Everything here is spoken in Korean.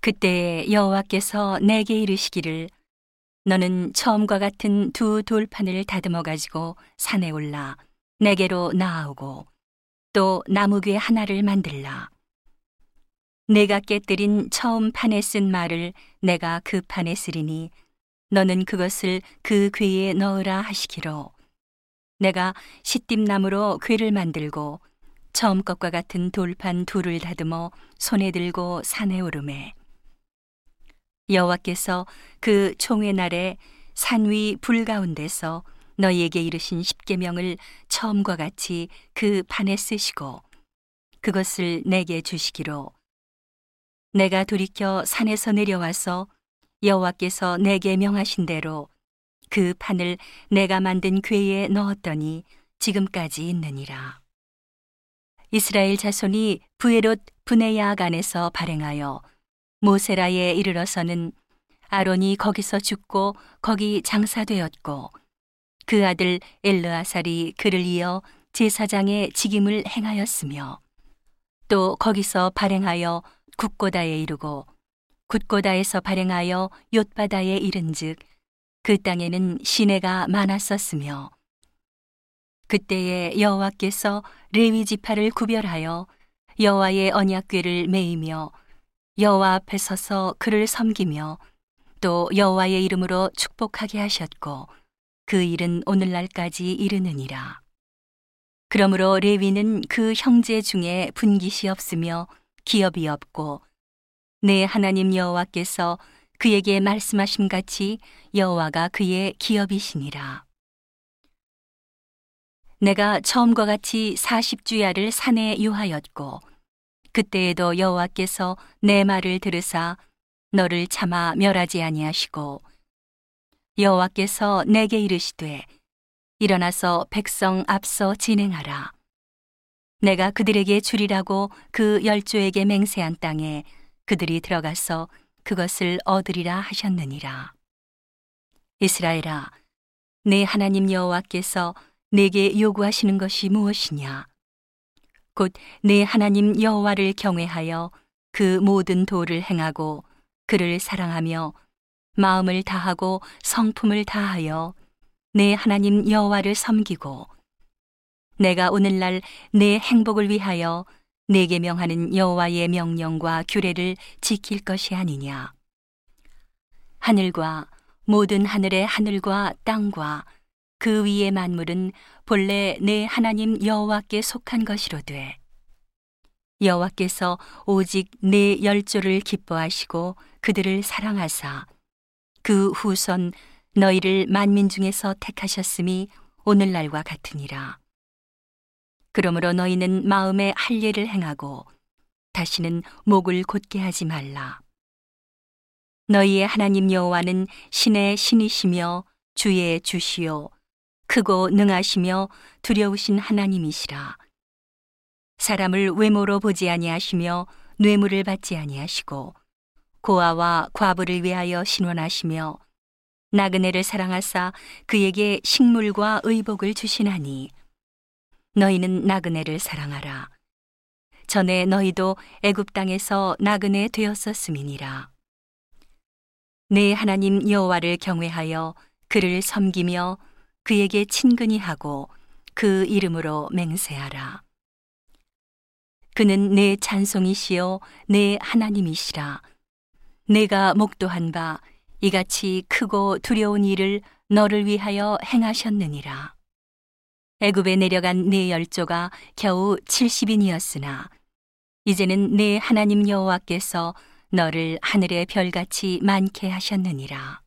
그때 여호와께서 내게 이르시기를 너는 처음과 같은 두 돌판을 다듬어 가지고 산에 올라 내게로 나아오고 또 나무괴 하나를 만들라. 내가 깨뜨린 처음 판에 쓴 말을 내가 그 판에 쓰리니 너는 그것을 그 궤에 넣으라 하시기로. 내가 시띠나무로 궤를 만들고 처음 것과 같은 돌판 둘을 다듬어 손에 들고 산에 오르매 여호와께서 그 총회 날에 산 위 불 가운데서 너희에게 이르신 십계명을 처음과 같이 그 판에 쓰시고 그것을 내게 주시기로 내가 돌이켜 산에서 내려와서 여호와께서 내게 명하신 대로 그 판을 내가 만든 궤에 넣었더니 지금까지 있느니라. 이스라엘 자손이 부에롯 분해야간에서 발행하여 모세라에 이르러서는 아론이 거기서 죽고 거기 장사되었고 그 아들 엘르아살이 그를 이어 제사장의 직임을 행하였으며 또 거기서 발행하여 국고다에 이르고 굿고다에서 발행하여 욤바다에 이른즉 그 땅에는 시내가 많았었으며 그때에 여호와께서 레위 지파를 구별하여 여호와의 언약궤를 메이며 여호와 앞에 서서 그를 섬기며 또 여호와의 이름으로 축복하게 하셨고 그 일은 오늘날까지 이르느니라. 그러므로 레위는 그 형제 중에 분깃이 없으며 기업이 없고 내 하나님 여호와께서 그에게 말씀하심 같이 여호와가 그의 기업이시니라. 내가 처음과 같이 40주야를 산에 유하였고 그때에도 여호와께서 내 말을 들으사 너를 참아 멸하지 아니하시고 여호와께서 내게 이르시되 일어나서 백성 앞서 진행하라. 내가 그들에게 주리라고 그 열조에게 맹세한 땅에 그들이 들어가서 그것을 얻으리라 하셨느니라. 이스라엘아 내 하나님 여호와께서 내게 요구하시는 것이 무엇이냐 곧 내 하나님 여호와를 경외하여 그 모든 도를 행하고 그를 사랑하며 마음을 다하고 성품을 다하여 내 하나님 여호와를 섬기고 내가 오늘날 내 행복을 위하여 내게 명하는 여호와의 명령과 규례를 지킬 것이 아니냐. 하늘과 모든 하늘의 하늘과 땅과 그 위의 만물은 본래 내 하나님 여호와께 속한 것이로되 여호와께서 오직 내 열조를 기뻐하시고 그들을 사랑하사 그 후손 너희를 만민 중에서 택하셨음이 오늘날과 같으니라. 그러므로 너희는 마음에 할례를 행하고 다시는 목을 곧게 하지 말라. 너희의 하나님 여호와는 신의 신이시며 주의 주시요 크고 능하시며 두려우신 하나님이시라. 사람을 외모로 보지 아니하시며 뇌물을 받지 아니하시고 고아와 과부를 위하여 신원하시며 나그네를 사랑하사 그에게 식물과 의복을 주시나니 너희는 나그네를 사랑하라 전에 너희도 애굽 땅에서 나그네 되었었음이니라 내 하나님 여호와를 경외하여 그를 섬기며 그에게 친근히 하고 그 이름으로 맹세하라 그는 내 찬송이시요 내 하나님이시라 내가 목도한 바 이같이 크고 두려운 일을 너를 위하여 행하셨느니라. 애굽에 내려간 네 열조가 겨우 70인이었으나 이제는 내 하나님 여호와께서 너를 하늘의 별같이 많게 하셨느니라.